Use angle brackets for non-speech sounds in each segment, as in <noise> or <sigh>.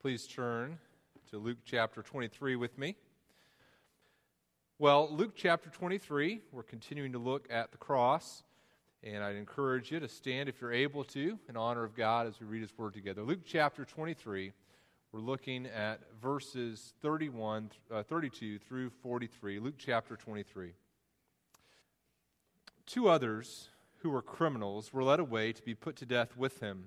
Please turn to Luke chapter 23 with me. Well, Luke chapter 23, we're continuing to look at the cross, and I'd encourage you to stand if you're able to in honor of God as we read His Word together. Luke chapter 23, we're looking at verses 31, uh, 32 through 43. Luke chapter 23. Two others who were criminals were led away to be put to death with him.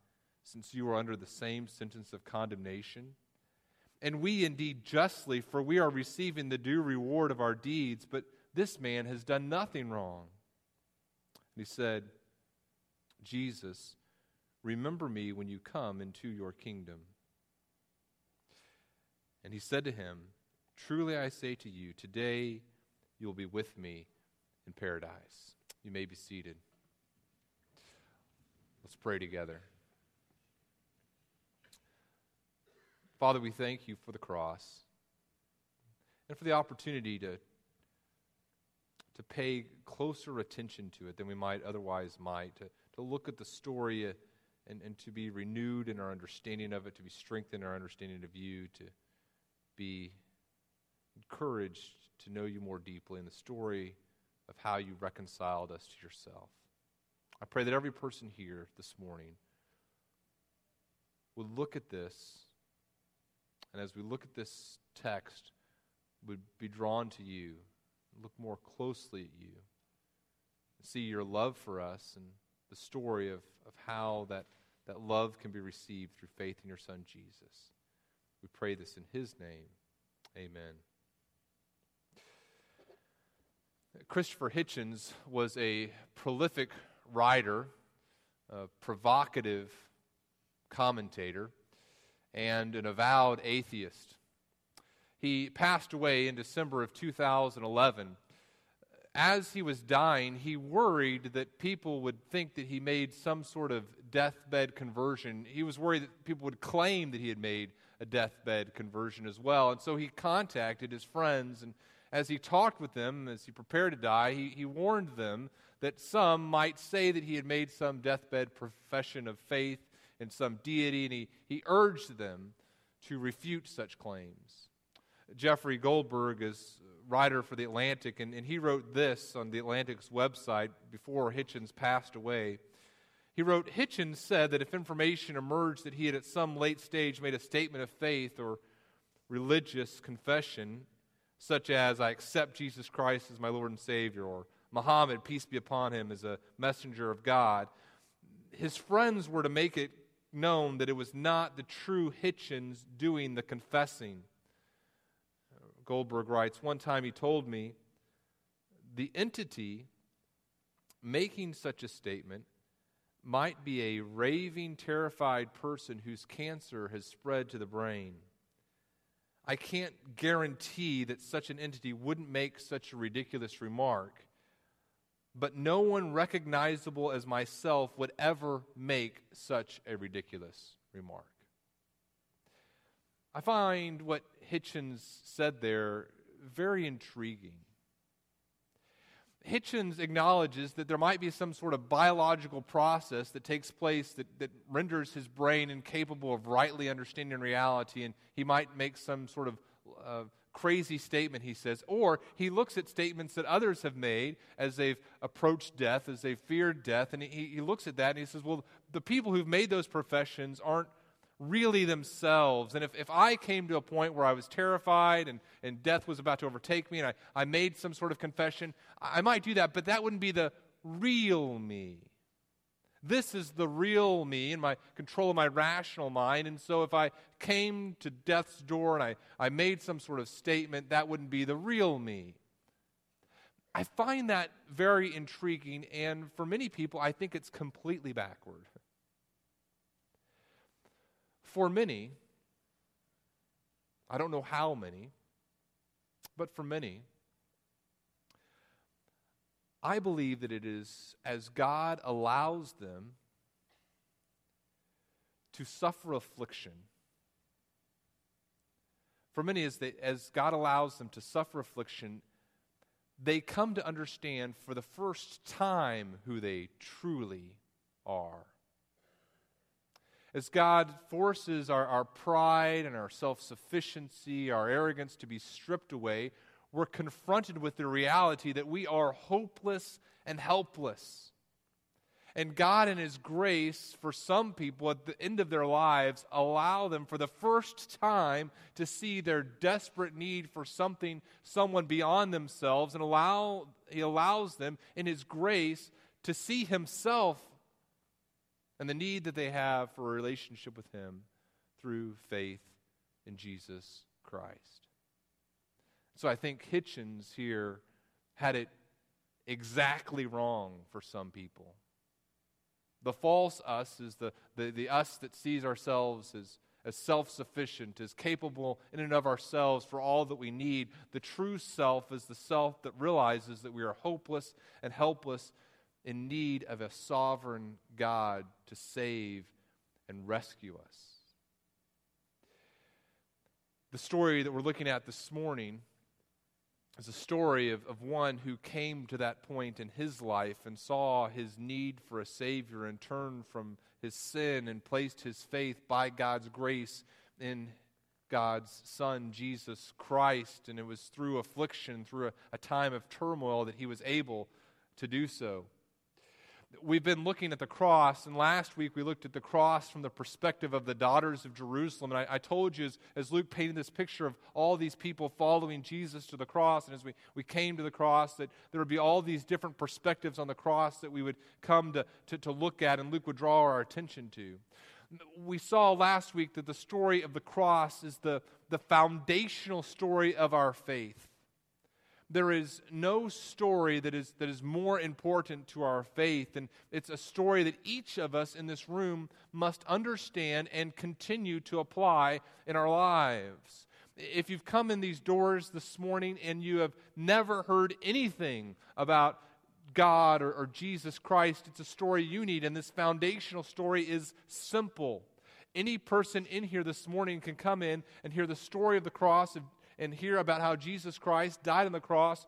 Since you are under the same sentence of condemnation? And we indeed justly, for we are receiving the due reward of our deeds, but this man has done nothing wrong. And he said, Jesus, remember me when you come into your kingdom. And he said to him, Truly I say to you, today you will be with me in paradise. You may be seated. Let's pray together. Father, we thank you for the cross and for the opportunity to, to pay closer attention to it than we might otherwise might, to, to look at the story and, and to be renewed in our understanding of it, to be strengthened in our understanding of you, to be encouraged to know you more deeply in the story of how you reconciled us to yourself. I pray that every person here this morning would look at this and as we look at this text, would be drawn to you, look more closely at you, see your love for us and the story of, of how that, that love can be received through faith in your Son, Jesus. We pray this in His name. Amen. Christopher Hitchens was a prolific writer, a provocative commentator and an avowed atheist. He passed away in December of 2011. As he was dying, he worried that people would think that he made some sort of deathbed conversion. He was worried that people would claim that he had made a deathbed conversion as well. And so he contacted his friends, and as he talked with them, as he prepared to die, he, he warned them that some might say that he had made some deathbed profession of faith in some deity, and he, he urged them to refute such claims. Jeffrey Goldberg is writer for The Atlantic, and, and he wrote this on The Atlantic's website before Hitchens passed away. He wrote Hitchens said that if information emerged that he had at some late stage made a statement of faith or religious confession, such as, I accept Jesus Christ as my Lord and Savior, or Muhammad, peace be upon him, as a messenger of God, his friends were to make it known that it was not the true Hitchens doing the confessing. Goldberg writes One time he told me the entity making such a statement might be a raving, terrified person whose cancer has spread to the brain. I can't guarantee that such an entity wouldn't make such a ridiculous remark but no one recognizable as myself would ever make such a ridiculous remark. I find what Hitchens said there very intriguing. Hitchens acknowledges that there might be some sort of biological process that takes place that, that renders his brain incapable of rightly understanding reality, and he might make some sort of uh, crazy statement, he says. Or he looks at statements that others have made as they've approached death, as they've feared death, and he, he looks at that and he says, well, the people who've made those professions aren't really themselves. And if, if I came to a point where I was terrified and, and death was about to overtake me and I, I made some sort of confession, I might do that, but that wouldn't be the real me. This is the real me and my control of my rational mind. And so if I came to death's door and I, I made some sort of statement, that wouldn't be the real me. I find that very intriguing, and for many people, I think it's completely backward. For many, I don't know how many, but for many, I believe that it is as God allows them to suffer affliction. For many, as, they, as God allows them to suffer affliction, they come to understand for the first time who they truly are. As God forces our, our pride and our self sufficiency, our arrogance to be stripped away, we're confronted with the reality that we are hopeless and helpless. And God, in His grace, for some people at the end of their lives, allow them for the first time to see their desperate need for something, someone beyond themselves, and allow He allows them in His grace to see Himself and the need that they have for a relationship with Him through faith in Jesus Christ. So I think Hitchens here had it exactly wrong for some people. The false us is the, the, the us that sees ourselves as, as self sufficient, as capable in and of ourselves for all that we need. The true self is the self that realizes that we are hopeless and helpless in need of a sovereign God to save and rescue us. The story that we're looking at this morning is a story of, of one who came to that point in his life and saw his need for a Savior and turned from his sin and placed his faith by God's grace in God's Son, Jesus Christ. And it was through affliction, through a, a time of turmoil, that he was able to do so we've been looking at the cross, and last week we looked at the cross from the perspective of the daughters of Jerusalem. And I, I, told you, as, as Luke painted this picture of all these people following Jesus to the cross, and as we, we came to the cross, that there would be all these different perspectives on the cross that we would come to, to, to look at, and Luke would draw our attention to. We saw last week that the story of the cross is the, the foundational story of our faith there is no story that is, that is more important to our faith. And it's a story that each of us in this room must understand and continue to apply in our lives. If you've come in these doors this morning and you have never heard anything about God or, or Jesus Christ, it's a story you need. And this foundational story is simple. Any person in here this morning can come in and hear the story of the cross of and hear about how Jesus Christ died on the cross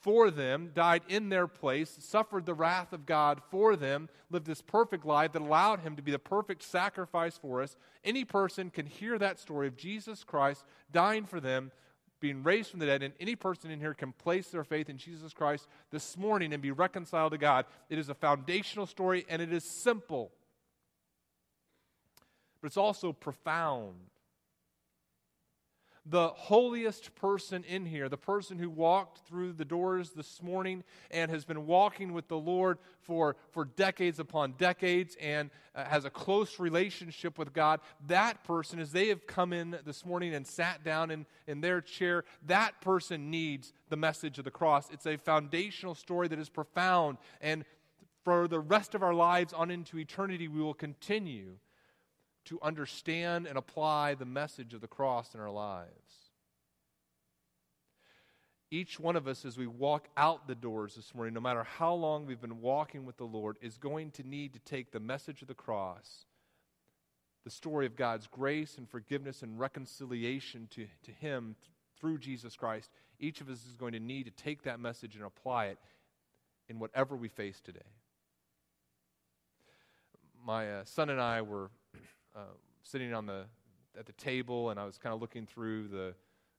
for them, died in their place, suffered the wrath of God for them, lived this perfect life that allowed him to be the perfect sacrifice for us. Any person can hear that story of Jesus Christ dying for them, being raised from the dead, and any person in here can place their faith in Jesus Christ this morning and be reconciled to God. It is a foundational story and it is simple, but it's also profound the holiest person in here, the person who walked through the doors this morning and has been walking with the Lord for, for decades upon decades and uh, has a close relationship with God, that person, as they have come in this morning and sat down in, in their chair, that person needs the message of the cross. It's a foundational story that is profound. And for the rest of our lives on into eternity, we will continue to understand and apply the message of the cross in our lives. Each one of us, as we walk out the doors this morning, no matter how long we've been walking with the Lord, is going to need to take the message of the cross, the story of God's grace and forgiveness and reconciliation to, to Him th- through Jesus Christ. Each of us is going to need to take that message and apply it in whatever we face today. My uh, son and I were uh, sitting on the at the table, and I was kind of looking through the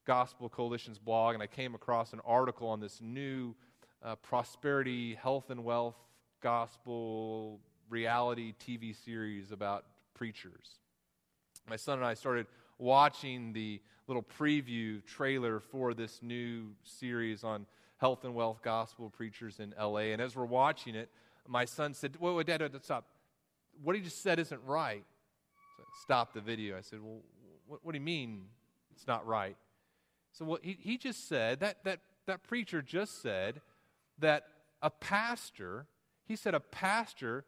Gospel Coalition's blog, and I came across an article on this new uh, prosperity, health, and wealth gospel reality TV series about preachers. my son and I started watching the little preview trailer for this new series on health and wealth gospel preachers in LA. And as we're watching it, my son said, Dad, Dad, stop. What he just said isn't right. Stopped the video. I said, Well, what, what do you mean it's not right? So what he, he just said, that, that, that preacher just said that a pastor, he said a pastor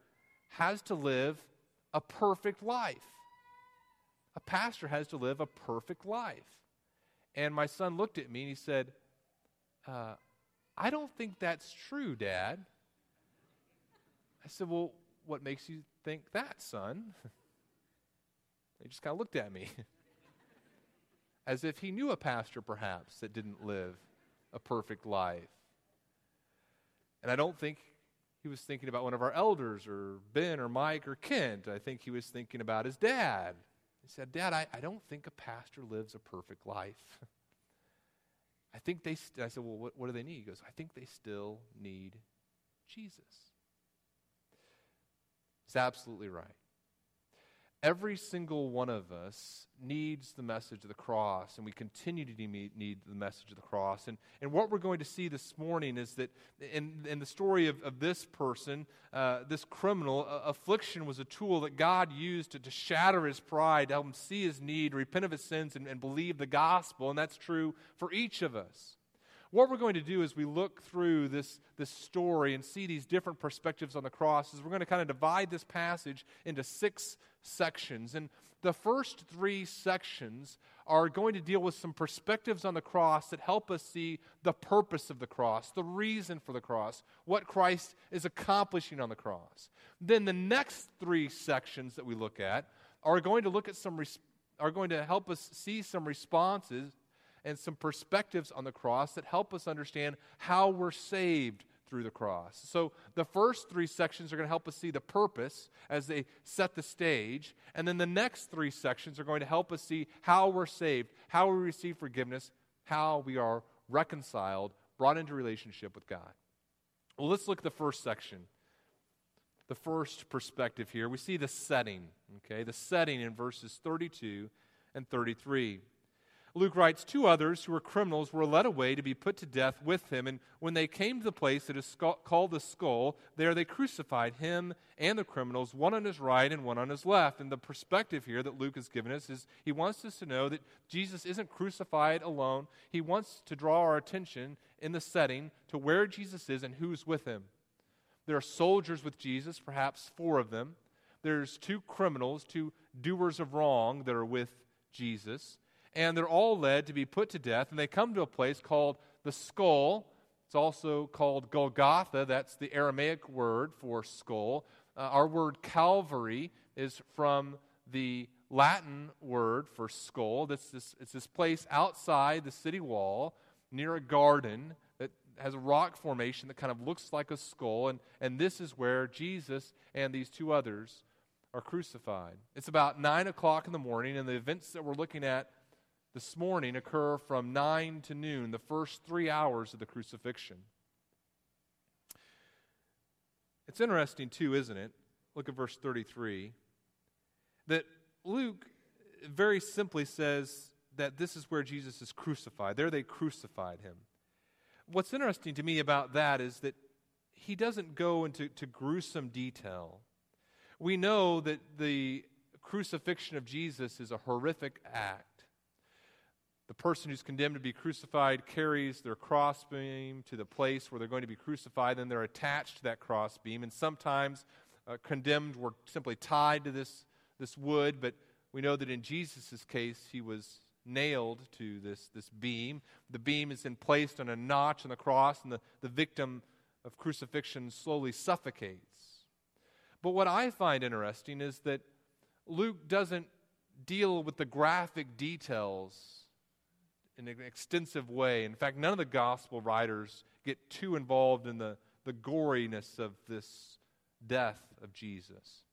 has to live a perfect life. A pastor has to live a perfect life. And my son looked at me and he said, uh, I don't think that's true, Dad. I said, Well, what makes you think that, son? <laughs> he just kind of looked at me <laughs> as if he knew a pastor, perhaps, that didn't live a perfect life. And I don't think he was thinking about one of our elders or Ben or Mike or Kent. I think he was thinking about his dad. He said, Dad, I, I don't think a pastor lives a perfect life. <laughs> I think they, st-. I said, Well, what, what do they need? He goes, I think they still need Jesus. He's absolutely right. Every single one of us needs the message of the cross, and we continue to need the message of the cross. And, and what we're going to see this morning is that in, in the story of, of this person, uh, this criminal, uh, affliction was a tool that God used to, to shatter his pride, to help him see his need, repent of his sins, and, and believe the gospel. And that's true for each of us. What we're going to do as we look through this, this story and see these different perspectives on the cross is we're going to kind of divide this passage into six sections. And the first three sections are going to deal with some perspectives on the cross that help us see the purpose of the cross, the reason for the cross, what Christ is accomplishing on the cross. Then the next three sections that we look at are going to look at some are going to help us see some responses and some perspectives on the cross that help us understand how we're saved through the cross. So the first three sections are going to help us see the purpose as they set the stage. And then the next three sections are going to help us see how we're saved, how we receive forgiveness, how we are reconciled, brought into relationship with God. Well, let's look at the first section. The first perspective here, we see the setting, okay? The setting in verses 32 and 33. Luke writes, Two others who were criminals were led away to be put to death with him. And when they came to the place that is called the skull, there they crucified him and the criminals, one on his right and one on his left. And the perspective here that Luke has given us is he wants us to know that Jesus isn't crucified alone. He wants to draw our attention in the setting to where Jesus is and who's with him. There are soldiers with Jesus, perhaps four of them. There's two criminals, two doers of wrong that are with Jesus and they're all led to be put to death. And they come to a place called the skull. It's also called Golgotha. That's the Aramaic word for skull. Uh, our word Calvary is from the Latin word for skull. This, this, it's this place outside the city wall near a garden that has a rock formation that kind of looks like a skull. And, and this is where Jesus and these two others are crucified. It's about 9 o'clock in the morning, and the events that we're looking at this morning occur from 9 to noon, the first three hours of the crucifixion. It's interesting, too, isn't it? Look at verse 33. That Luke very simply says that this is where Jesus is crucified. There they crucified him. What's interesting to me about that is that he doesn't go into to gruesome detail. We know that the crucifixion of Jesus is a horrific act. The person who's condemned to be crucified carries their crossbeam to the place where they're going to be crucified, then they're attached to that crossbeam. And sometimes uh, condemned were simply tied to this, this wood, but we know that in Jesus' case, he was nailed to this, this beam. The beam is then placed on a notch on the cross, and the, the victim of crucifixion slowly suffocates. But what I find interesting is that Luke doesn't deal with the graphic details in an extensive way. In fact, none of the gospel writers get too involved in the, the goriness of this death of Jesus.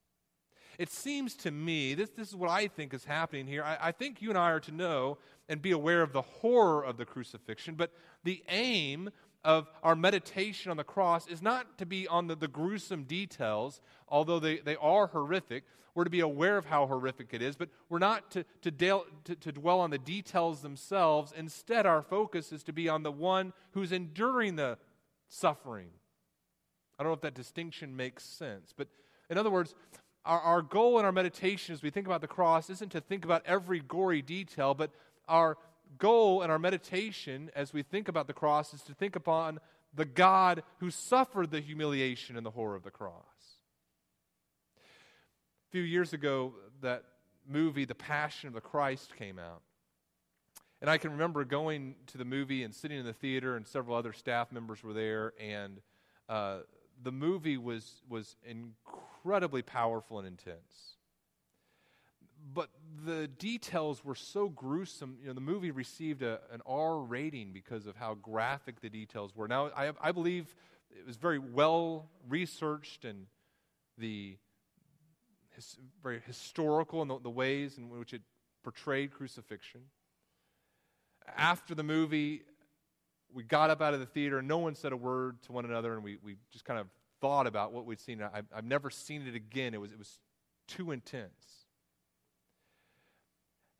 It seems to me, this, this is what I think is happening here. I, I think you and I are to know and be aware of the horror of the crucifixion, but the aim of our meditation on the cross is not to be on the, the gruesome details, although they, they are horrific. We're to be aware of how horrific it is, but we're not to, to, dale, to, to dwell on the details themselves. Instead, our focus is to be on the one who's enduring the suffering. I don't know if that distinction makes sense, but in other words, our, our goal in our meditation as we think about the cross isn't to think about every gory detail, but our goal in our meditation as we think about the cross is to think upon the God who suffered the humiliation and the horror of the cross. A few years ago, that movie, The Passion of the Christ, came out. And I can remember going to the movie and sitting in the theater, and several other staff members were there, and uh, the movie was, was incredibly powerful and intense but the details were so gruesome. You know, the movie received a, an R rating because of how graphic the details were. Now, I, I believe it was very well researched and the his, very historical in the, the ways in which it portrayed crucifixion. After the movie, we got up out of the theater and no one said a word to one another, and we, we just kind of thought about what we'd seen. I, I've never seen it again. It was, it was too intense.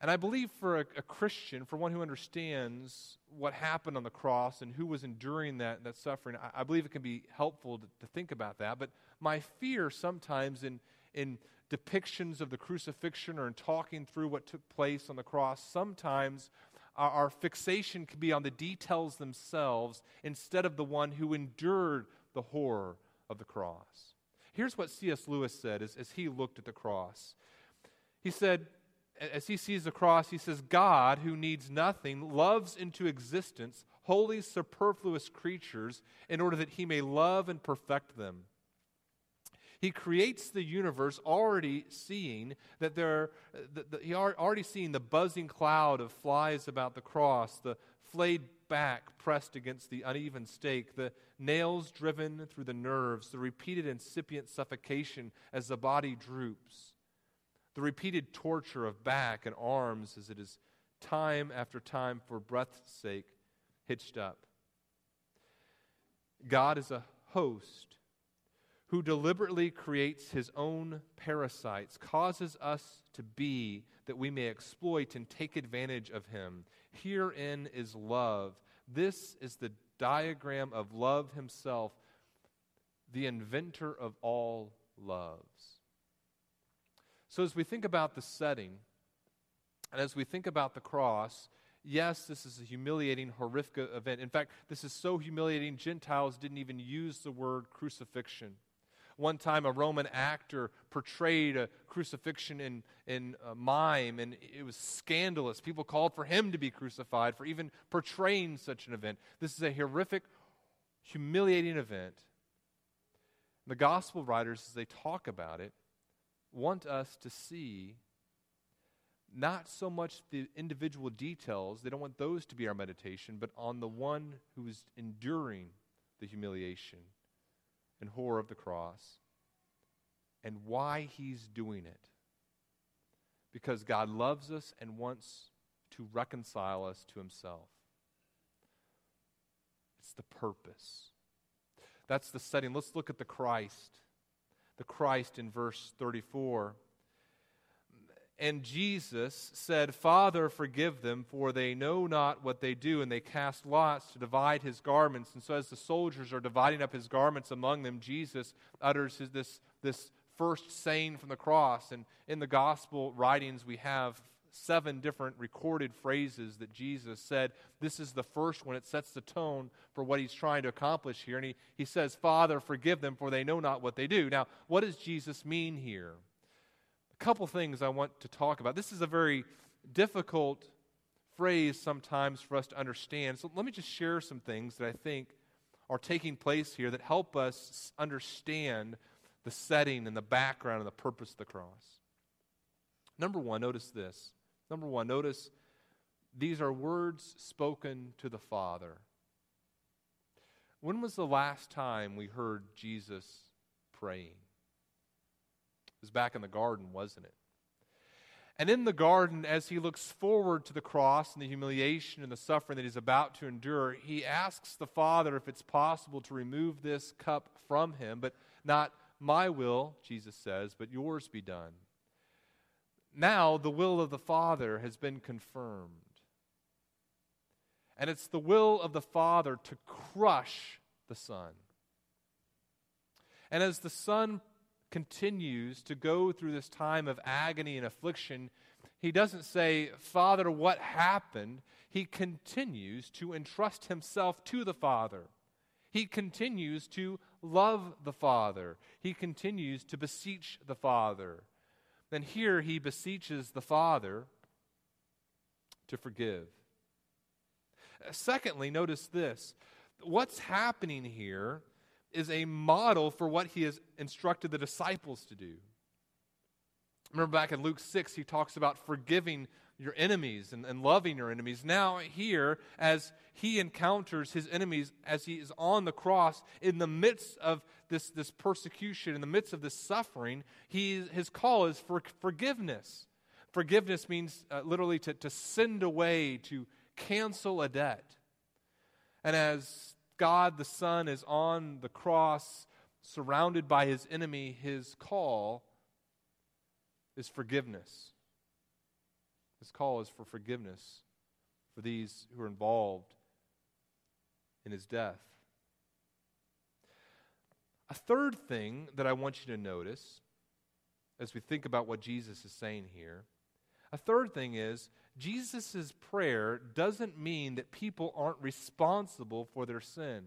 And I believe for a, a, Christian, for one who understands what happened on the cross and who was enduring that, that suffering, I, I believe it can be helpful to, to, think about that. But my fear sometimes in, in depictions of the crucifixion or in talking through what took place on the cross, sometimes our, our fixation can be on the details themselves instead of the one who endured the horror of the cross. Here's what C.S. Lewis said as, as he looked at the cross. He said, as he sees the cross, he says, God, who needs nothing, loves into existence wholly superfluous creatures in order that he may love and perfect them. He creates the universe already seeing that there, the, the, he already seeing the buzzing cloud of flies about the cross, the flayed back pressed against the uneven stake, the nails driven through the nerves, the repeated incipient suffocation as the body droops the repeated torture of back and arms as it is time after time for breath's sake hitched up. God is a host who deliberately creates his own parasites, causes us to be that we may exploit and take advantage of him. Herein is love. This is the diagram of love himself, the inventor of all loves. So, as we think about the setting, and as we think about the cross, yes, this is a humiliating, horrific event. In fact, this is so humiliating, Gentiles didn't even use the word crucifixion. One time, a Roman actor portrayed a crucifixion in, in uh, mime, and it was scandalous. People called for him to be crucified for even portraying such an event. This is a horrific, humiliating event. The gospel writers, as they talk about it, want us to see not so much the individual details, they don't want those to be our meditation, but on the one who is enduring the humiliation and horror of the cross and why he's doing it. Because God loves us and wants to reconcile us to himself. It's the purpose. That's the setting. Let's look at the Christ the Christ in verse 34. And Jesus said, Father, forgive them, for they know not what they do. And they cast lots to divide his garments. And so, as the soldiers are dividing up his garments among them, Jesus utters his, this, this first saying from the cross. And in the gospel writings, we have seven different recorded phrases that Jesus said. This is the first one. It sets the tone for what he's trying to accomplish here. And he, he says, Father, forgive them, for they know not what they do. Now, what does Jesus mean here? A couple things I want to talk about. This is a very difficult phrase sometimes for us to understand. So let me just share some things that I think are taking place here that help us understand the setting and the background and the purpose of the cross. Number one, notice this Number one, notice these are words spoken to the Father. When was the last time we heard Jesus praying? It was back in the garden, wasn't it? And in the garden, as he looks forward to the cross and the humiliation and the suffering that he's about to endure, he asks the Father if it's possible to remove this cup from him, but not my will, Jesus says, but yours be done. Now the will of the Father has been confirmed. And it's the will of the Father to crush the Son. And as the Son continues to go through this time of agony and affliction, he doesn't say, Father, what happened? He continues to entrust himself to the Father. He continues to love the Father. He continues to beseech the Father. Then here he beseeches the Father to forgive. Secondly, notice this. What's happening here is a model for what he has instructed the disciples to do. Remember back in Luke 6, he talks about forgiving your enemies and, and loving your enemies. Now, here, as he encounters his enemies, as he is on the cross, in the midst of this, this persecution, in the midst of this suffering, he, his call is for forgiveness. Forgiveness means uh, literally to, to send away, to cancel a debt. And as God the Son is on the cross, surrounded by his enemy, his call is forgiveness. His call is for forgiveness for these who are involved in his death. A third thing that I want you to notice as we think about what Jesus is saying here, a third thing is Jesus' prayer doesn't mean that people aren't responsible for their sin.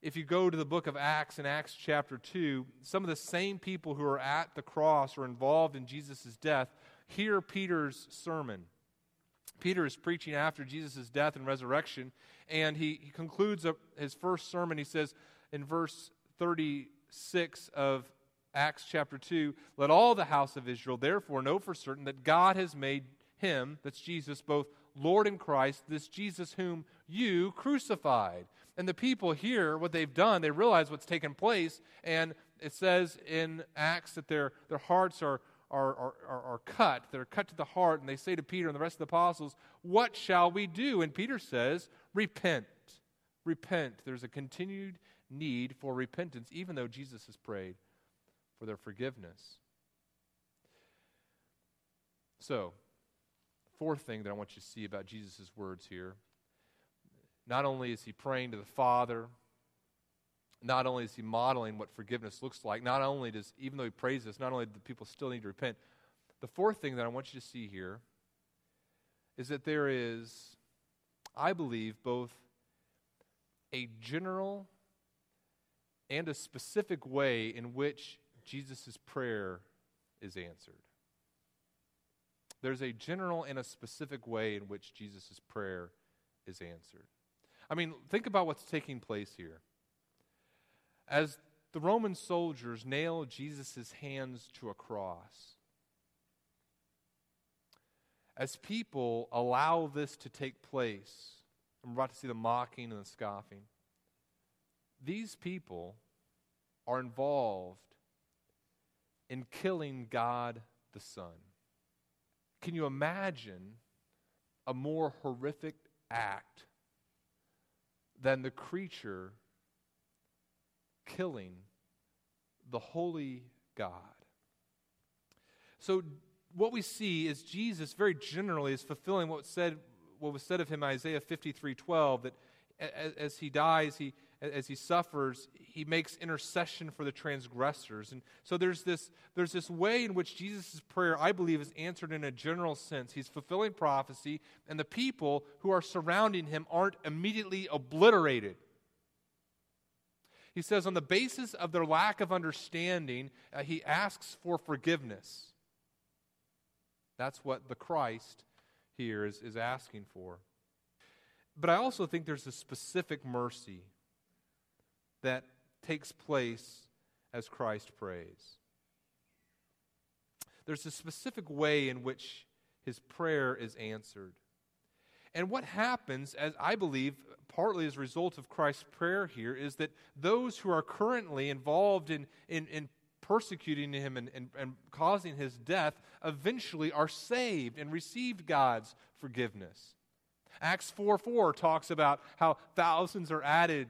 If you go to the book of Acts in Acts chapter 2, some of the same people who are at the cross or involved in Jesus' death hear Peter's sermon. Peter is preaching after Jesus' death and resurrection, and he, he concludes his first sermon. He says in verse 36 of Acts chapter 2 Let all the house of Israel therefore know for certain that God has made him, that's Jesus, both Lord and Christ, this Jesus whom you crucified. And the people hear what they've done, they realize what's taken place, and it says in Acts that their, their hearts are, are, are, are, cut. They're cut to the heart, and they say to Peter and the rest of the apostles, What shall we do? And Peter says, Repent. Repent. There's a continued need for repentance, even though Jesus has prayed for their forgiveness. So, fourth thing that I want you to see about Jesus' words here not only is he praying to the Father, not only is he modeling what forgiveness looks like, not only does, even though he prays this, not only do people still need to repent, the fourth thing that I want you to see here is that there is, I believe, both a general and a specific way in which Jesus' prayer is answered. There's a general and a specific way in which Jesus' prayer is answered. I mean, think about what's taking place here. As the Roman soldiers nail Jesus' hands to a cross, as people allow this to take place, I'm about to see the mocking and the scoffing. These people are involved in killing God the Son. Can you imagine a more horrific act than the creature killing the holy God? So, what we see is Jesus very generally is fulfilling what said what was said of him Isaiah 53:12 that as, as he dies he as he suffers, he makes intercession for the transgressors. And so there's this, there's this way in which Jesus' prayer, I believe, is answered in a general sense. He's fulfilling prophecy, and the people who are surrounding him aren't immediately obliterated. He says, on the basis of their lack of understanding, uh, he asks for forgiveness. That's what the Christ here is, is asking for. But I also think there's a specific mercy that takes place as Christ prays. There's a specific way in which his prayer is answered. And what happens, as I believe, partly as a result of Christ's prayer here, is that those who are currently involved in, in, in persecuting him and, and, and causing his death eventually are saved and received God's forgiveness. Acts 4 4 talks about how thousands are added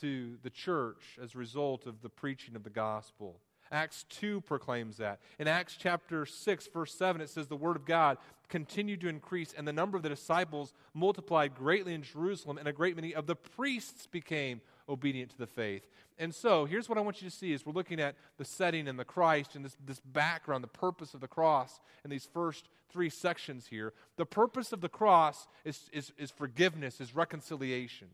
to the church as a result of the preaching of the gospel. Acts 2 proclaims that. In Acts chapter 6, verse 7, it says, The word of God continued to increase, and the number of the disciples multiplied greatly in Jerusalem, and a great many of the priests became obedient to the faith. And so, here's what I want you to see as we're looking at the setting and the Christ and this, this background, the purpose of the cross in these first three sections here. The purpose of the cross is, is, is forgiveness, is reconciliation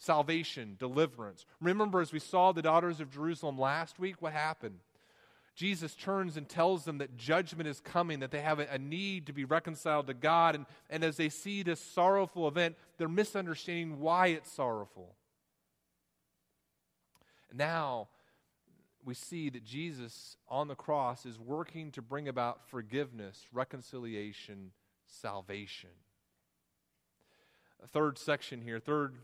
salvation, deliverance. Remember, as we saw the daughters of Jerusalem last week, what happened? Jesus turns and tells them that judgment is coming, that they have a, need to be reconciled to God. And, and as they see this sorrowful event, they're misunderstanding why it's sorrowful. Now, we see that Jesus on the cross is working to bring about forgiveness, reconciliation, salvation. A third section here, third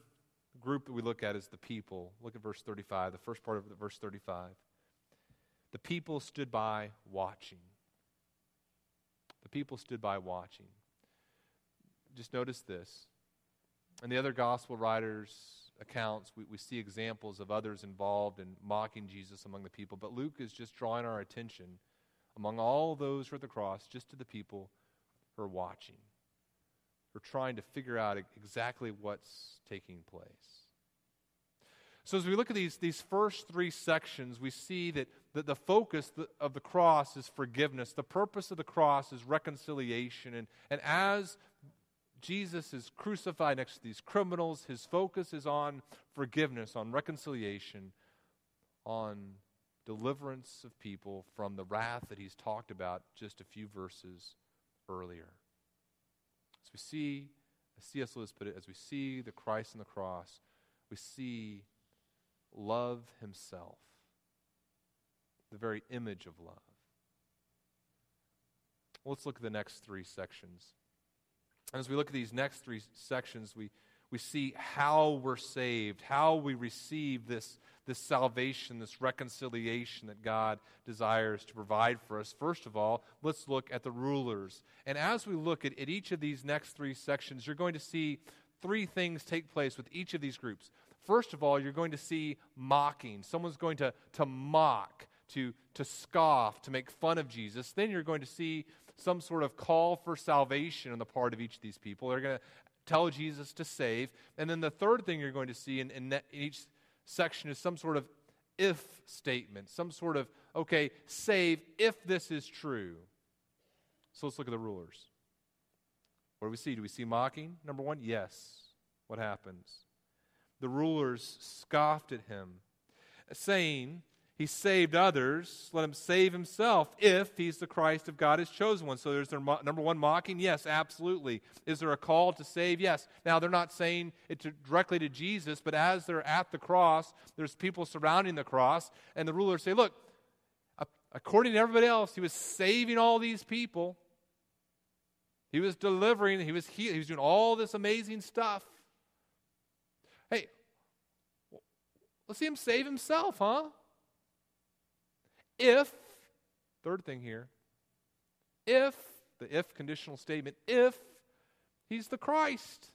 group that we look at is the people. Look at verse 35, the first part of verse 35. The people stood by watching. The people stood by watching. Just notice this. In the other gospel writers' accounts, we, we see examples of others involved in mocking Jesus among the people, but Luke is just drawing our attention among all those who are at the cross, just to the people who are watching. who are trying to figure out exactly what's taking place. So, as we look at these, these first three sections, we see that the, the focus of the cross is forgiveness. The purpose of the cross is reconciliation. And, and as Jesus is crucified next to these criminals, his focus is on forgiveness, on reconciliation, on deliverance of people from the wrath that he's talked about just a few verses earlier. As we see, as C.S. Lewis put it, as we see the Christ on the cross, we see love himself, the very image of love. let's look at the next three sections. And as we look at these next three sections, we, we see how we're saved, how we receive this, this salvation, this reconciliation that God desires to provide for us. First of all, let's look at the rulers. And as we look at, at each of these next three sections, you're going to see three things take place with each of these groups. First of all, you're going to see mocking. Someone's going to, to mock, to, to scoff, to make fun of Jesus. Then you're going to see some sort of call for salvation on the part of each of these people. They're going to tell Jesus to save. And then the third thing you're going to see in, in, in each section is some sort of if statement, some sort of, okay, save if this is true. So let's look at the rulers. What do we see? Do we see mocking? Number one, yes. What happens? The rulers scoffed at him, saying, he saved others. Let him save himself if he's the Christ of God, his chosen one. So there's their mo- number one mocking. Yes, absolutely. Is there a call to save? Yes. Now they're not saying it to, directly to Jesus, but as they're at the cross, there's people surrounding the cross, and the rulers say, "Look, according to everybody else, he was saving all these people. He was delivering. He was he, he was doing all this amazing stuff. Hey, let's see him save himself, huh?" If, third thing here, if, the if conditional statement, if he's the Christ,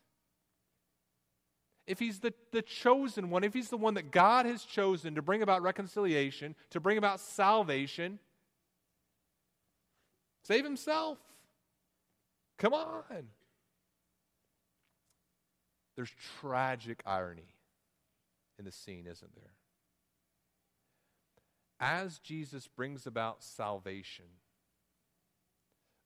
if he's the, the chosen one, if he's the one that God has chosen to bring about reconciliation, to bring about salvation, save himself. Come on. There's tragic irony in the scene, isn't there? as Jesus brings about salvation,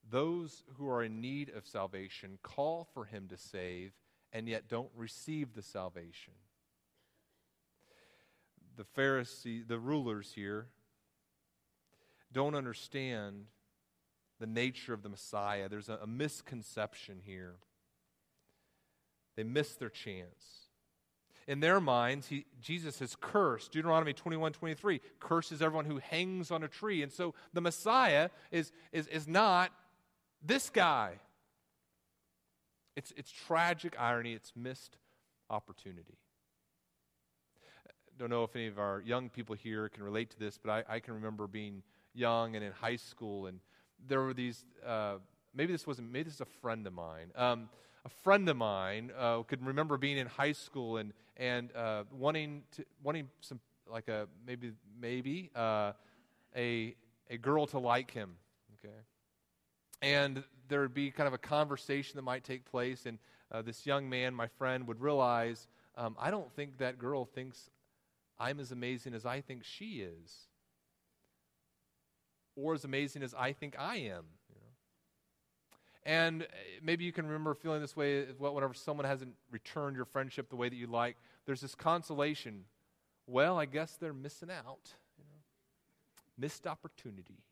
those who are in need of salvation call for him to save and yet don't receive the salvation. The Pharisee, the rulers here, don't understand the nature of the Messiah. There's a, a misconception here. They miss their chance in their minds, he, Jesus has cursed. Deuteronomy 21 23 curses everyone who hangs on a tree. And so the Messiah is, is, is not this guy. It's, it's tragic irony, it's missed opportunity. don't know if any of our young people here can relate to this, but I, I can remember being young and in high school, and there were these. Uh, maybe this wasn't. Maybe this is a friend of mine. Um, a friend of mine uh, could remember being in high school and and uh, wanting to wanting some like a maybe maybe uh, a a girl to like him. Okay, and there would be kind of a conversation that might take place, and uh, this young man, my friend, would realize um, I don't think that girl thinks I'm as amazing as I think she is, or as amazing as I think I am. And uh, maybe you can remember feeling this way whenever someone hasn't returned your friendship the way that you like. There's this consolation. Well, I guess they're missing out. You know? Missed opportunity.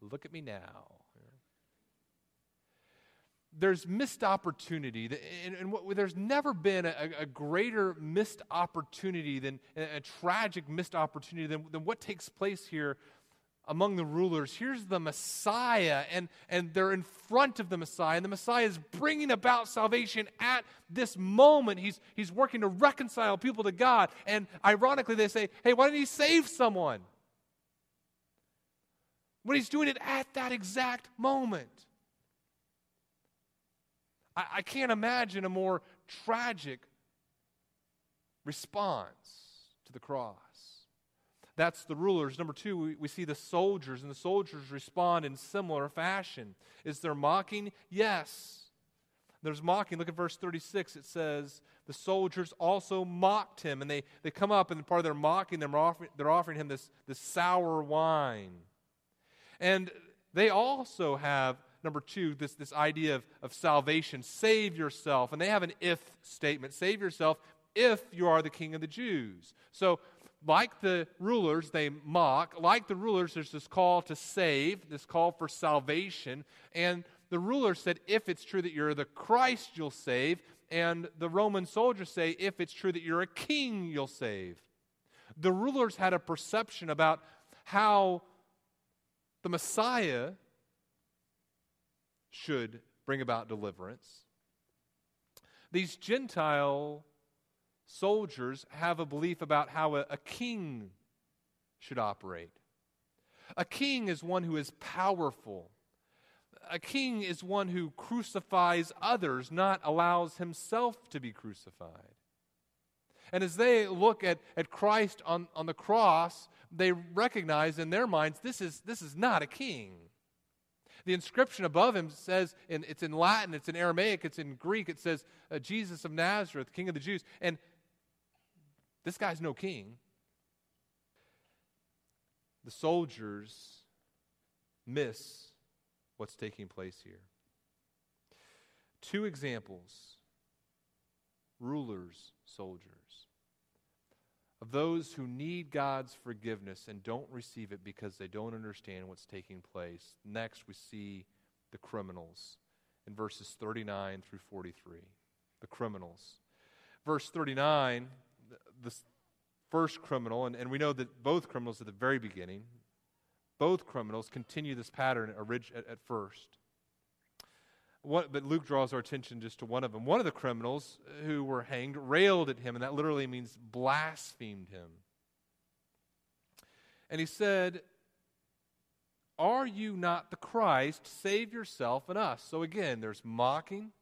Look at me now. There's missed opportunity, and, and what, there's never been a, a, greater missed opportunity than a, tragic missed opportunity than, than what takes place here among the rulers. Here's the Messiah, and, and they're in front of the Messiah, and the Messiah is bringing about salvation at this moment. He's, he's working to reconcile people to God. And ironically, they say, hey, why didn't he save someone? When he's doing it at that exact moment. I, I can't imagine a more tragic response to the cross. That's the rulers. Number two, we, we see the soldiers, and the soldiers respond in similar fashion. Is there mocking? Yes. There's mocking. Look at verse 36. It says, The soldiers also mocked him. And they, they come up, and part of their mocking, they're offering, they're offering him this, this sour wine. And they also have, number two, this, this idea of, of salvation. Save yourself. And they have an if statement. Save yourself if you are the king of the Jews. So like the rulers, they mock. Like the rulers, there's this call to save, this call for salvation. And the rulers said, if it's true that you're the Christ, you'll save. And the Roman soldiers say, if it's true that you're a king, you'll save. The rulers had a perception about how the Messiah should bring about deliverance. These Gentile soldiers have a belief about how a, a king should operate. A king is one who is powerful. A king is one who crucifies others, not allows himself to be crucified. And as they look at, at Christ on, on the cross, they recognize in their minds this is, this is not a king. The inscription above him says, in, it's in Latin, it's in Aramaic, it's in Greek, it says, uh, Jesus of Nazareth, King of the Jews. And this guy's no king. The soldiers miss what's taking place here. Two examples rulers, soldiers, of those who need God's forgiveness and don't receive it because they don't understand what's taking place. Next, we see the criminals in verses 39 through 43. The criminals. Verse 39 the first criminal, and, and we know that both criminals at the very beginning, both criminals continue this pattern at, at first. What, but Luke draws our attention just to one of them. One of the criminals uh, who were hanged railed at him, and that literally means blasphemed him. And he said, Are you not the Christ? Save yourself and us. So again, there's mocking,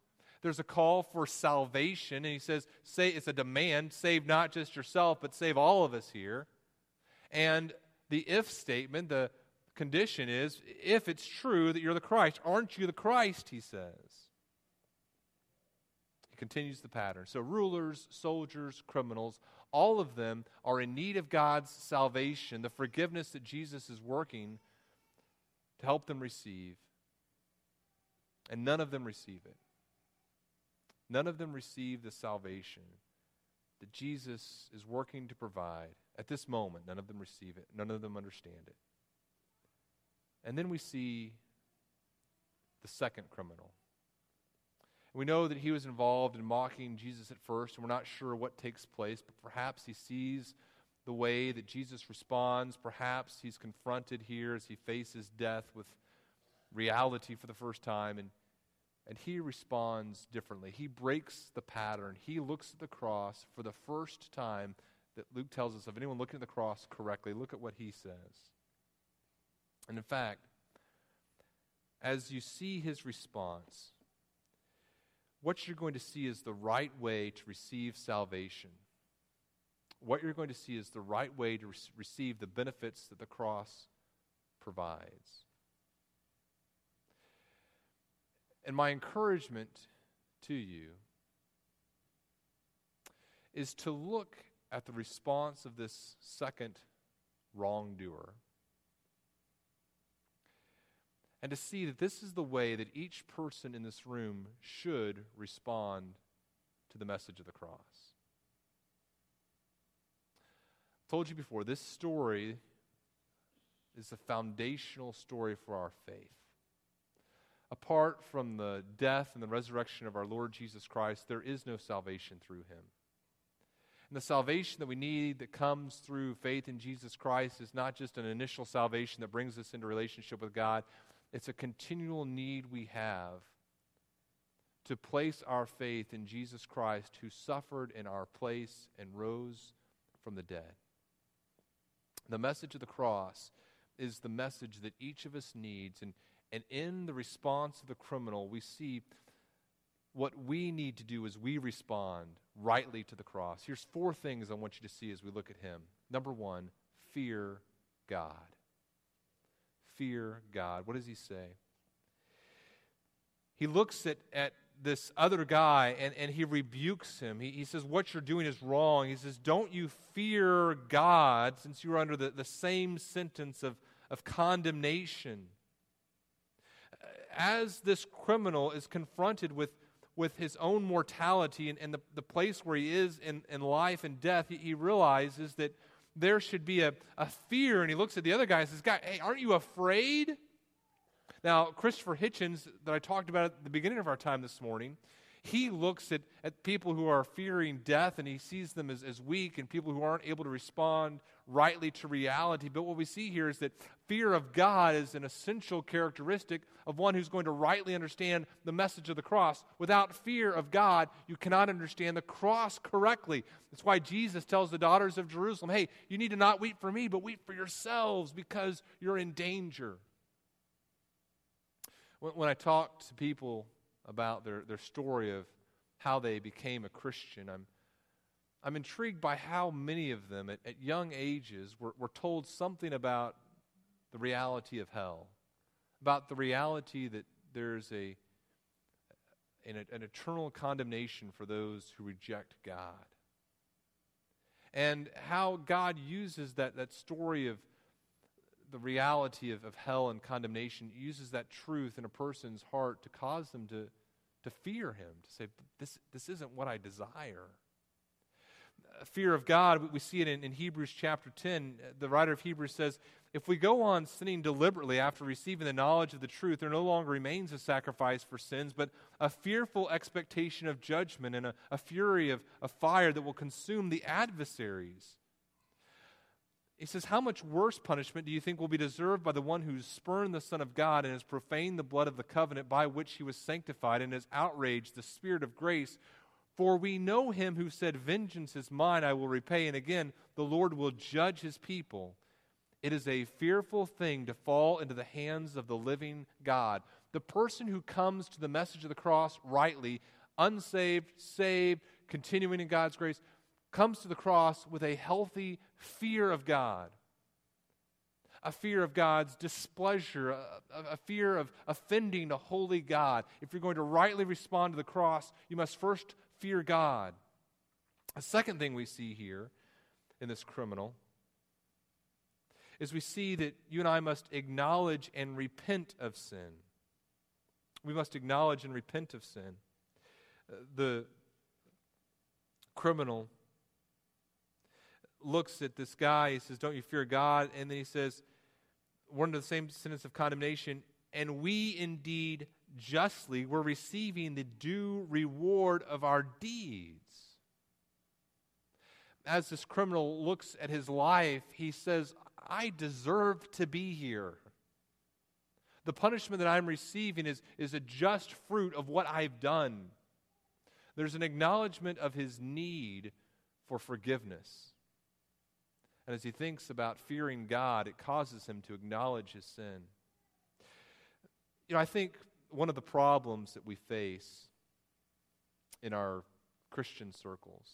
there's a call for salvation, and he says, say it's a demand, save not just yourself, but save all of us here. And the if statement, the condition is, if it's true that you're the Christ, aren't you the Christ, he says. He continues the pattern. So, rulers, soldiers, criminals, all of them are in need of God's salvation, the forgiveness that Jesus is working to help them receive. And none of them receive it. None of them receive the salvation that Jesus is working to provide. At this moment, none of them receive it. None of them understand it. And then we see the second criminal. We know that he was involved in mocking Jesus at first, and we're not sure what takes place, but perhaps he sees the way that Jesus responds. Perhaps he's confronted here as he faces death with reality for the first time, and and he responds differently. He breaks the pattern. He looks at the cross for the first time, that Luke tells us of anyone looking at the cross correctly, look at what he says. And in fact, as you see his response, what you're going to see is the right way to receive salvation. What you're going to see is the right way to re- receive the benefits that the cross provides. And my encouragement to you is to look at the response of this second wrongdoer and to see that this is the way that each person in this room should respond to the message of the cross. I told you before, this story is a foundational story for our faith. Apart from the death and the resurrection of our Lord Jesus Christ, there is no salvation through him. And the salvation that we need that comes through faith in Jesus Christ is not just an initial salvation that brings us into relationship with God, it's a continual need we have to place our faith in Jesus Christ, who suffered in our place and rose from the dead. The message of the cross is the message that each of us needs. And, and in the response of the criminal, we see what we need to do as we respond rightly to the cross. Here's four things I want you to see as we look at him. Number one, fear God fear God. What does he say? He looks at, at this other guy and, and he rebukes him. He, he says, What you're doing is wrong. He says, Don't you fear God since you're under the, the same sentence of, of condemnation. As this criminal is confronted with, with his own mortality and, and the, the place where he is in, in life and death, he, he realizes that there should be a, a fear. And he looks at the other guy and says, Guy, hey, aren't you afraid? Now, Christopher Hitchens, that I talked about at the beginning of our time this morning, he looks at, at people who are fearing death and he sees them as, as weak and people who aren't able to respond rightly to reality. But what we see here is that fear of God is an essential characteristic of one who's going to rightly understand the message of the cross. Without fear of God, you cannot understand the cross correctly. That's why Jesus tells the daughters of Jerusalem, hey, you need to not weep for me, but weep for yourselves because you're in danger. When, when I talk to people about their, their story of how they became a Christian, I'm I'm intrigued by how many of them at, at young ages were, were told something about the reality of hell, about the reality that there's a, an, an eternal condemnation for those who reject God. And how God uses that, that story of the reality of, of hell and condemnation, uses that truth in a person's heart to cause them to, to fear Him, to say, this, this isn't what I desire uh, fear of God, we see it in, in, Hebrews chapter 10. Uh, the writer of Hebrews says, If we go on sinning deliberately after receiving the knowledge of the truth, there no longer remains a sacrifice for sins, but a fearful expectation of judgment and a, a fury of, of fire that will consume the adversaries. He says, How much worse punishment do you think will be deserved by the one who spurned the Son of God and has profaned the blood of the covenant by which he was sanctified and has outraged the Spirit of grace for we know him who said, Vengeance is mine, I will repay. And again, the Lord will judge his people. It is a fearful thing to fall into the hands of the living God. The person who comes to the message of the cross rightly, unsaved, saved, continuing in God's grace, comes to the cross with a healthy fear of God. A fear of God's displeasure, a, a, fear of offending a holy God. If you're going to rightly respond to the cross, you must first fear God. A second thing we see here in this criminal is we see that you and I must acknowledge and repent of sin. We must acknowledge and repent of sin. Uh, the criminal looks at this guy, he says, Don't you fear God? And then he says, We're under the same sentence of condemnation, and we indeed justly, we're receiving the due reward of our deeds. As this criminal looks at his life, he says, I deserve to be here. The punishment that I'm receiving is, is a just fruit of what I've done. There's an acknowledgement of his need for forgiveness. And as he thinks about fearing God, it causes him to acknowledge his sin. You know, I think one of the problems that we face in our Christian circles,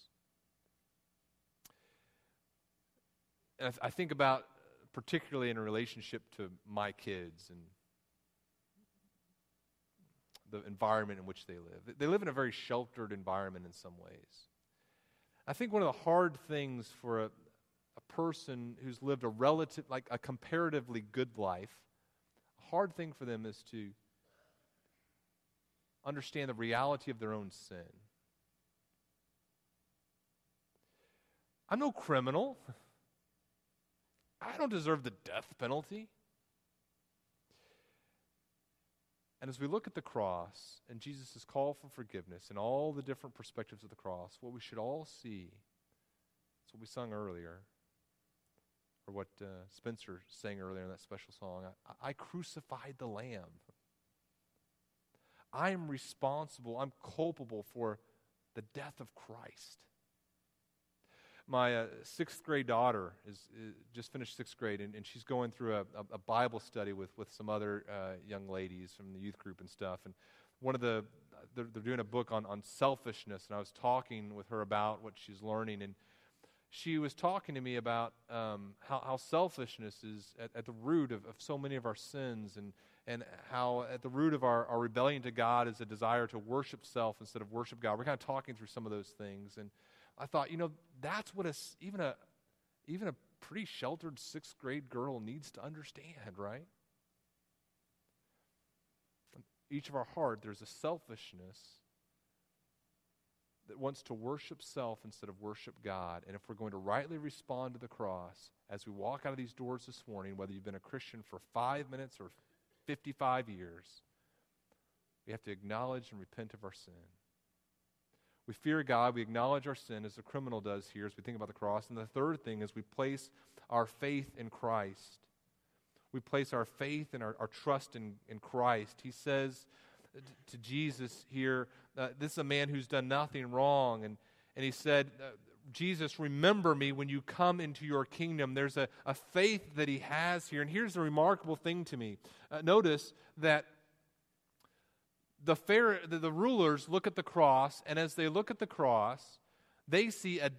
and I, th- I think about particularly in a relationship to my kids and the environment in which they live. They live in a very sheltered environment in some ways. I think one of the hard things for a person who's lived a relative, like a comparatively good life, a hard thing for them is to understand the reality of their own sin. I'm no criminal. <laughs> I don't deserve the death penalty. And as we look at the cross and Jesus' call for forgiveness and all the different perspectives of the cross, what we should all see, is what we sung earlier, or what uh, Spencer sang earlier in that special song I, I crucified the Lamb. I am responsible, I'm culpable for the death of Christ. My uh, sixth grade daughter is, is, just finished sixth grade, and, and she's going through a, a, a, Bible study with, with some other uh, young ladies from the youth group and stuff. And one of the, they're, they're doing a book on, on selfishness, and I was talking with her about what she's learning. And she was talking to me about um, how, how selfishness is at, at the root of, of so many of our sins, and, and how at the root of our, our rebellion to God is a desire to worship self instead of worship God. We're kind of talking through some of those things. And I thought, you know, that's what a, even a even a pretty sheltered sixth grade girl needs to understand, right? In each of our heart, there's a selfishness that wants to worship self instead of worship God. And if we're going to rightly respond to the cross as we walk out of these doors this morning, whether you've been a Christian for five minutes or 55 years, we have to acknowledge and repent of our sin. We fear God. We acknowledge our sin as the criminal does here as we think about the cross. And the third thing is we place our faith in Christ. We place our faith and our, our trust in, in Christ. He says to Jesus here, uh, This is a man who's done nothing wrong. And, and he said, uh, Jesus, remember me when you come into your kingdom. There's a, a faith that he has here. And here's the remarkable thing to me. Uh, notice that the, fair, the, the rulers look at the cross, and as they look at the cross, they see a,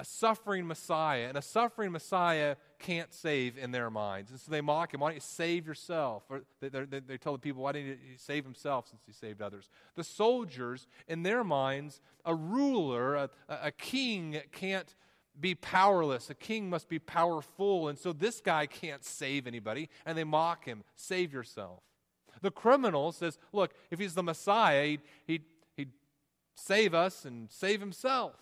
a suffering Messiah, and a suffering Messiah can't save in their minds. And so they mock him. Why don't you save yourself? Or they, they, tell the people, why didn't he save himself since he saved others? The soldiers, in their minds, a ruler, a, a king can't be powerless. A king must be powerful. And so this guy can't save anybody. And they mock him. Save yourself. The criminal says, look, if he's the Messiah, he'd, he'd, he'd save us and save himself.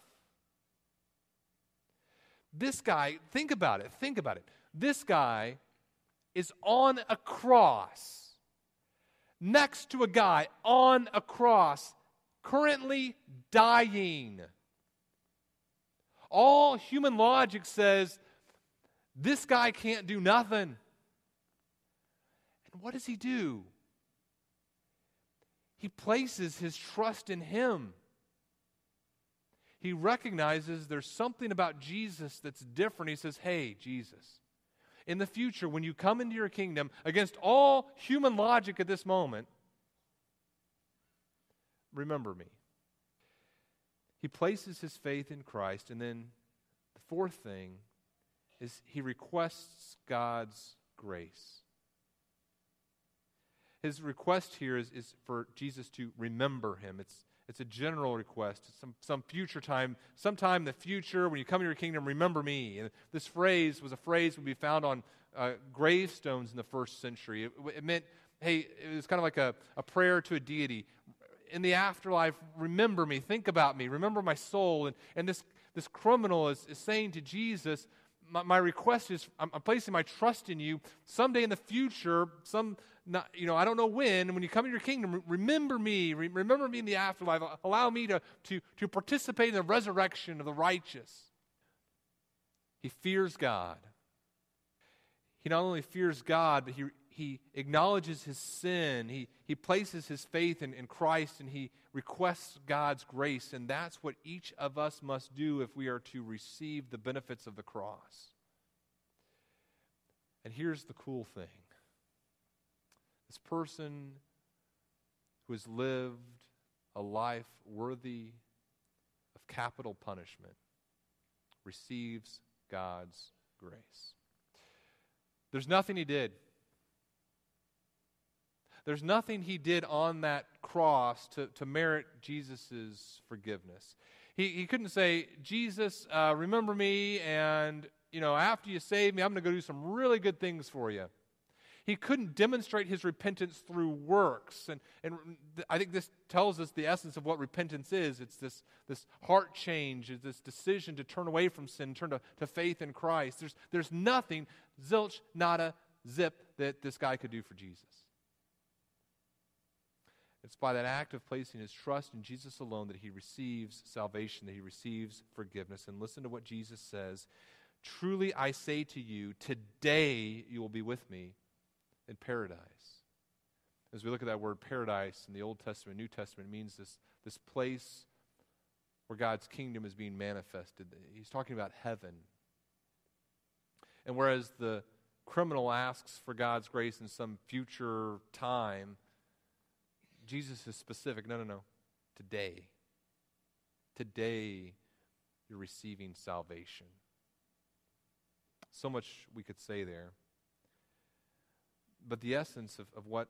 This guy, think about it, think about it. This guy is on a cross next to a guy on a cross currently dying. All human logic says this guy can't do nothing. And what does he do? He places his trust in him. He recognizes there's something about Jesus that's different. He says, Hey, Jesus, in the future, when you come into your kingdom, against all human logic at this moment, remember me. He places his faith in Christ, and then the fourth thing is he requests God's grace. His request here is, is for Jesus to remember him. It's, it's a general request. It's some, some future time, sometime in the future, when you come to your kingdom, remember me. And this phrase was a phrase would be found on uh, gravestones in the first century. It, it, meant, hey, it was kind of like a, a prayer to a deity. In the afterlife, remember me, think about me, remember my soul. And, and this, this criminal is, is saying to Jesus, my, my request is I'm, I'm placing my trust in you. Someday in the future, some not, you know, I don't know when, when you come to your kingdom, remember me, remember me in the afterlife. Allow me to, to, to participate in the resurrection of the righteous. He fears God. He not only fears God, but he, he acknowledges his sin. He, he places his faith in, in Christ and he requests God's grace. And that's what each of us must do if we are to receive the benefits of the cross. And here's the cool thing this person who has lived a life worthy of capital punishment receives God's grace. There's nothing he did. There's nothing he did on that cross to, to merit Jesus' forgiveness. He, he couldn't say, Jesus, uh, remember me, and, you know, after you save me, I'm going to go do some really good things for you. He couldn't demonstrate his repentance through works. And, and I think this tells us the essence of what repentance is it's this, this heart change, it's this decision to turn away from sin, turn to, to faith in Christ. There's, there's nothing, zilch, nada, zip, that this guy could do for Jesus. It's by that act of placing his trust in Jesus alone that he receives salvation, that he receives forgiveness. And listen to what Jesus says Truly I say to you, today you will be with me in paradise. As we look at that word paradise in the Old Testament, New Testament, means this, this place where God's kingdom is being manifested. He's talking about heaven. And whereas the criminal asks for God's grace in some future time, Jesus is specific. No, no, no. Today. Today, you're receiving salvation. So much we could say there. But the essence of, of what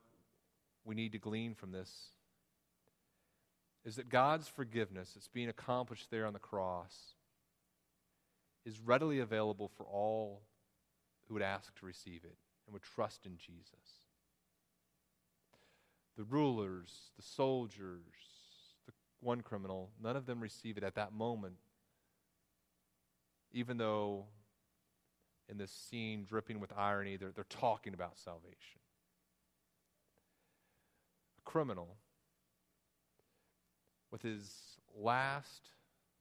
we need to glean from this is that God's forgiveness that's being accomplished there on the cross is readily available for all who would ask to receive it and would trust in Jesus the rulers, the soldiers, the one criminal, none of them receive it at that moment, even though in this scene dripping with irony, they're, they're talking about salvation. A criminal, with his last,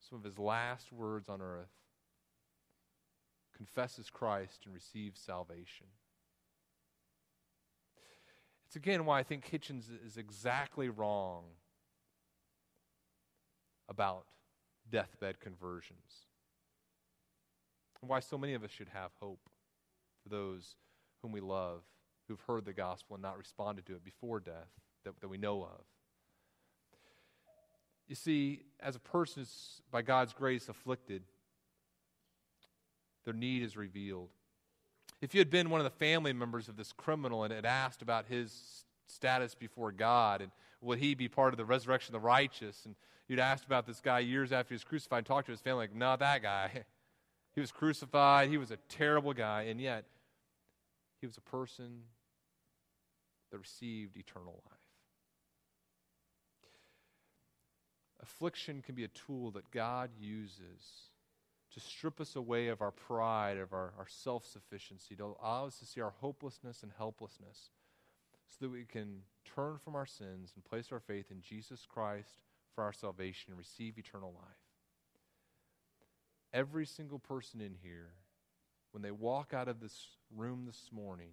some of his last words on earth, confesses Christ and receives salvation. It's again why I think Hitchens is exactly wrong about deathbed conversions. And why so many of us should have hope for those whom we love who've heard the gospel and not responded to it before death that, that we know of. You see, as a person is by God's grace afflicted, their need is revealed. If you had been one of the family members of this criminal and had asked about his status before God and would he be part of the resurrection of the righteous, and you'd asked about this guy years after he was crucified and talked to his family, like, not that guy. <laughs> He was crucified, he was a terrible guy, and yet he was a person that received eternal life. Affliction can be a tool that God uses to strip us away of our pride, of our, our self sufficiency, to allow us to see our hopelessness and helplessness, so that we can turn from our sins and place our faith in Jesus Christ for our salvation and receive eternal life. Every single person in here, when they walk out of this room this morning,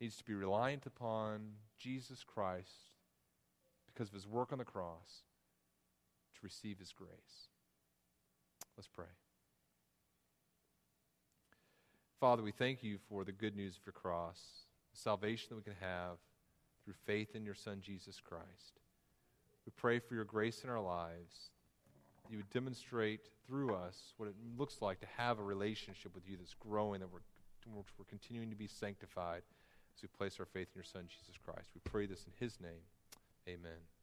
needs to be reliant upon Jesus Christ because of his work on the cross to receive his grace. Let's pray. Father, we thank you for the good news of your cross, the salvation that we can have through faith in your Son, Jesus Christ. We pray for your grace in our lives. You would demonstrate through us what it looks like to have a relationship with you that's growing, that we're, we're continuing to be sanctified as we place our faith in your Son, Jesus Christ. We pray this in his name. Amen.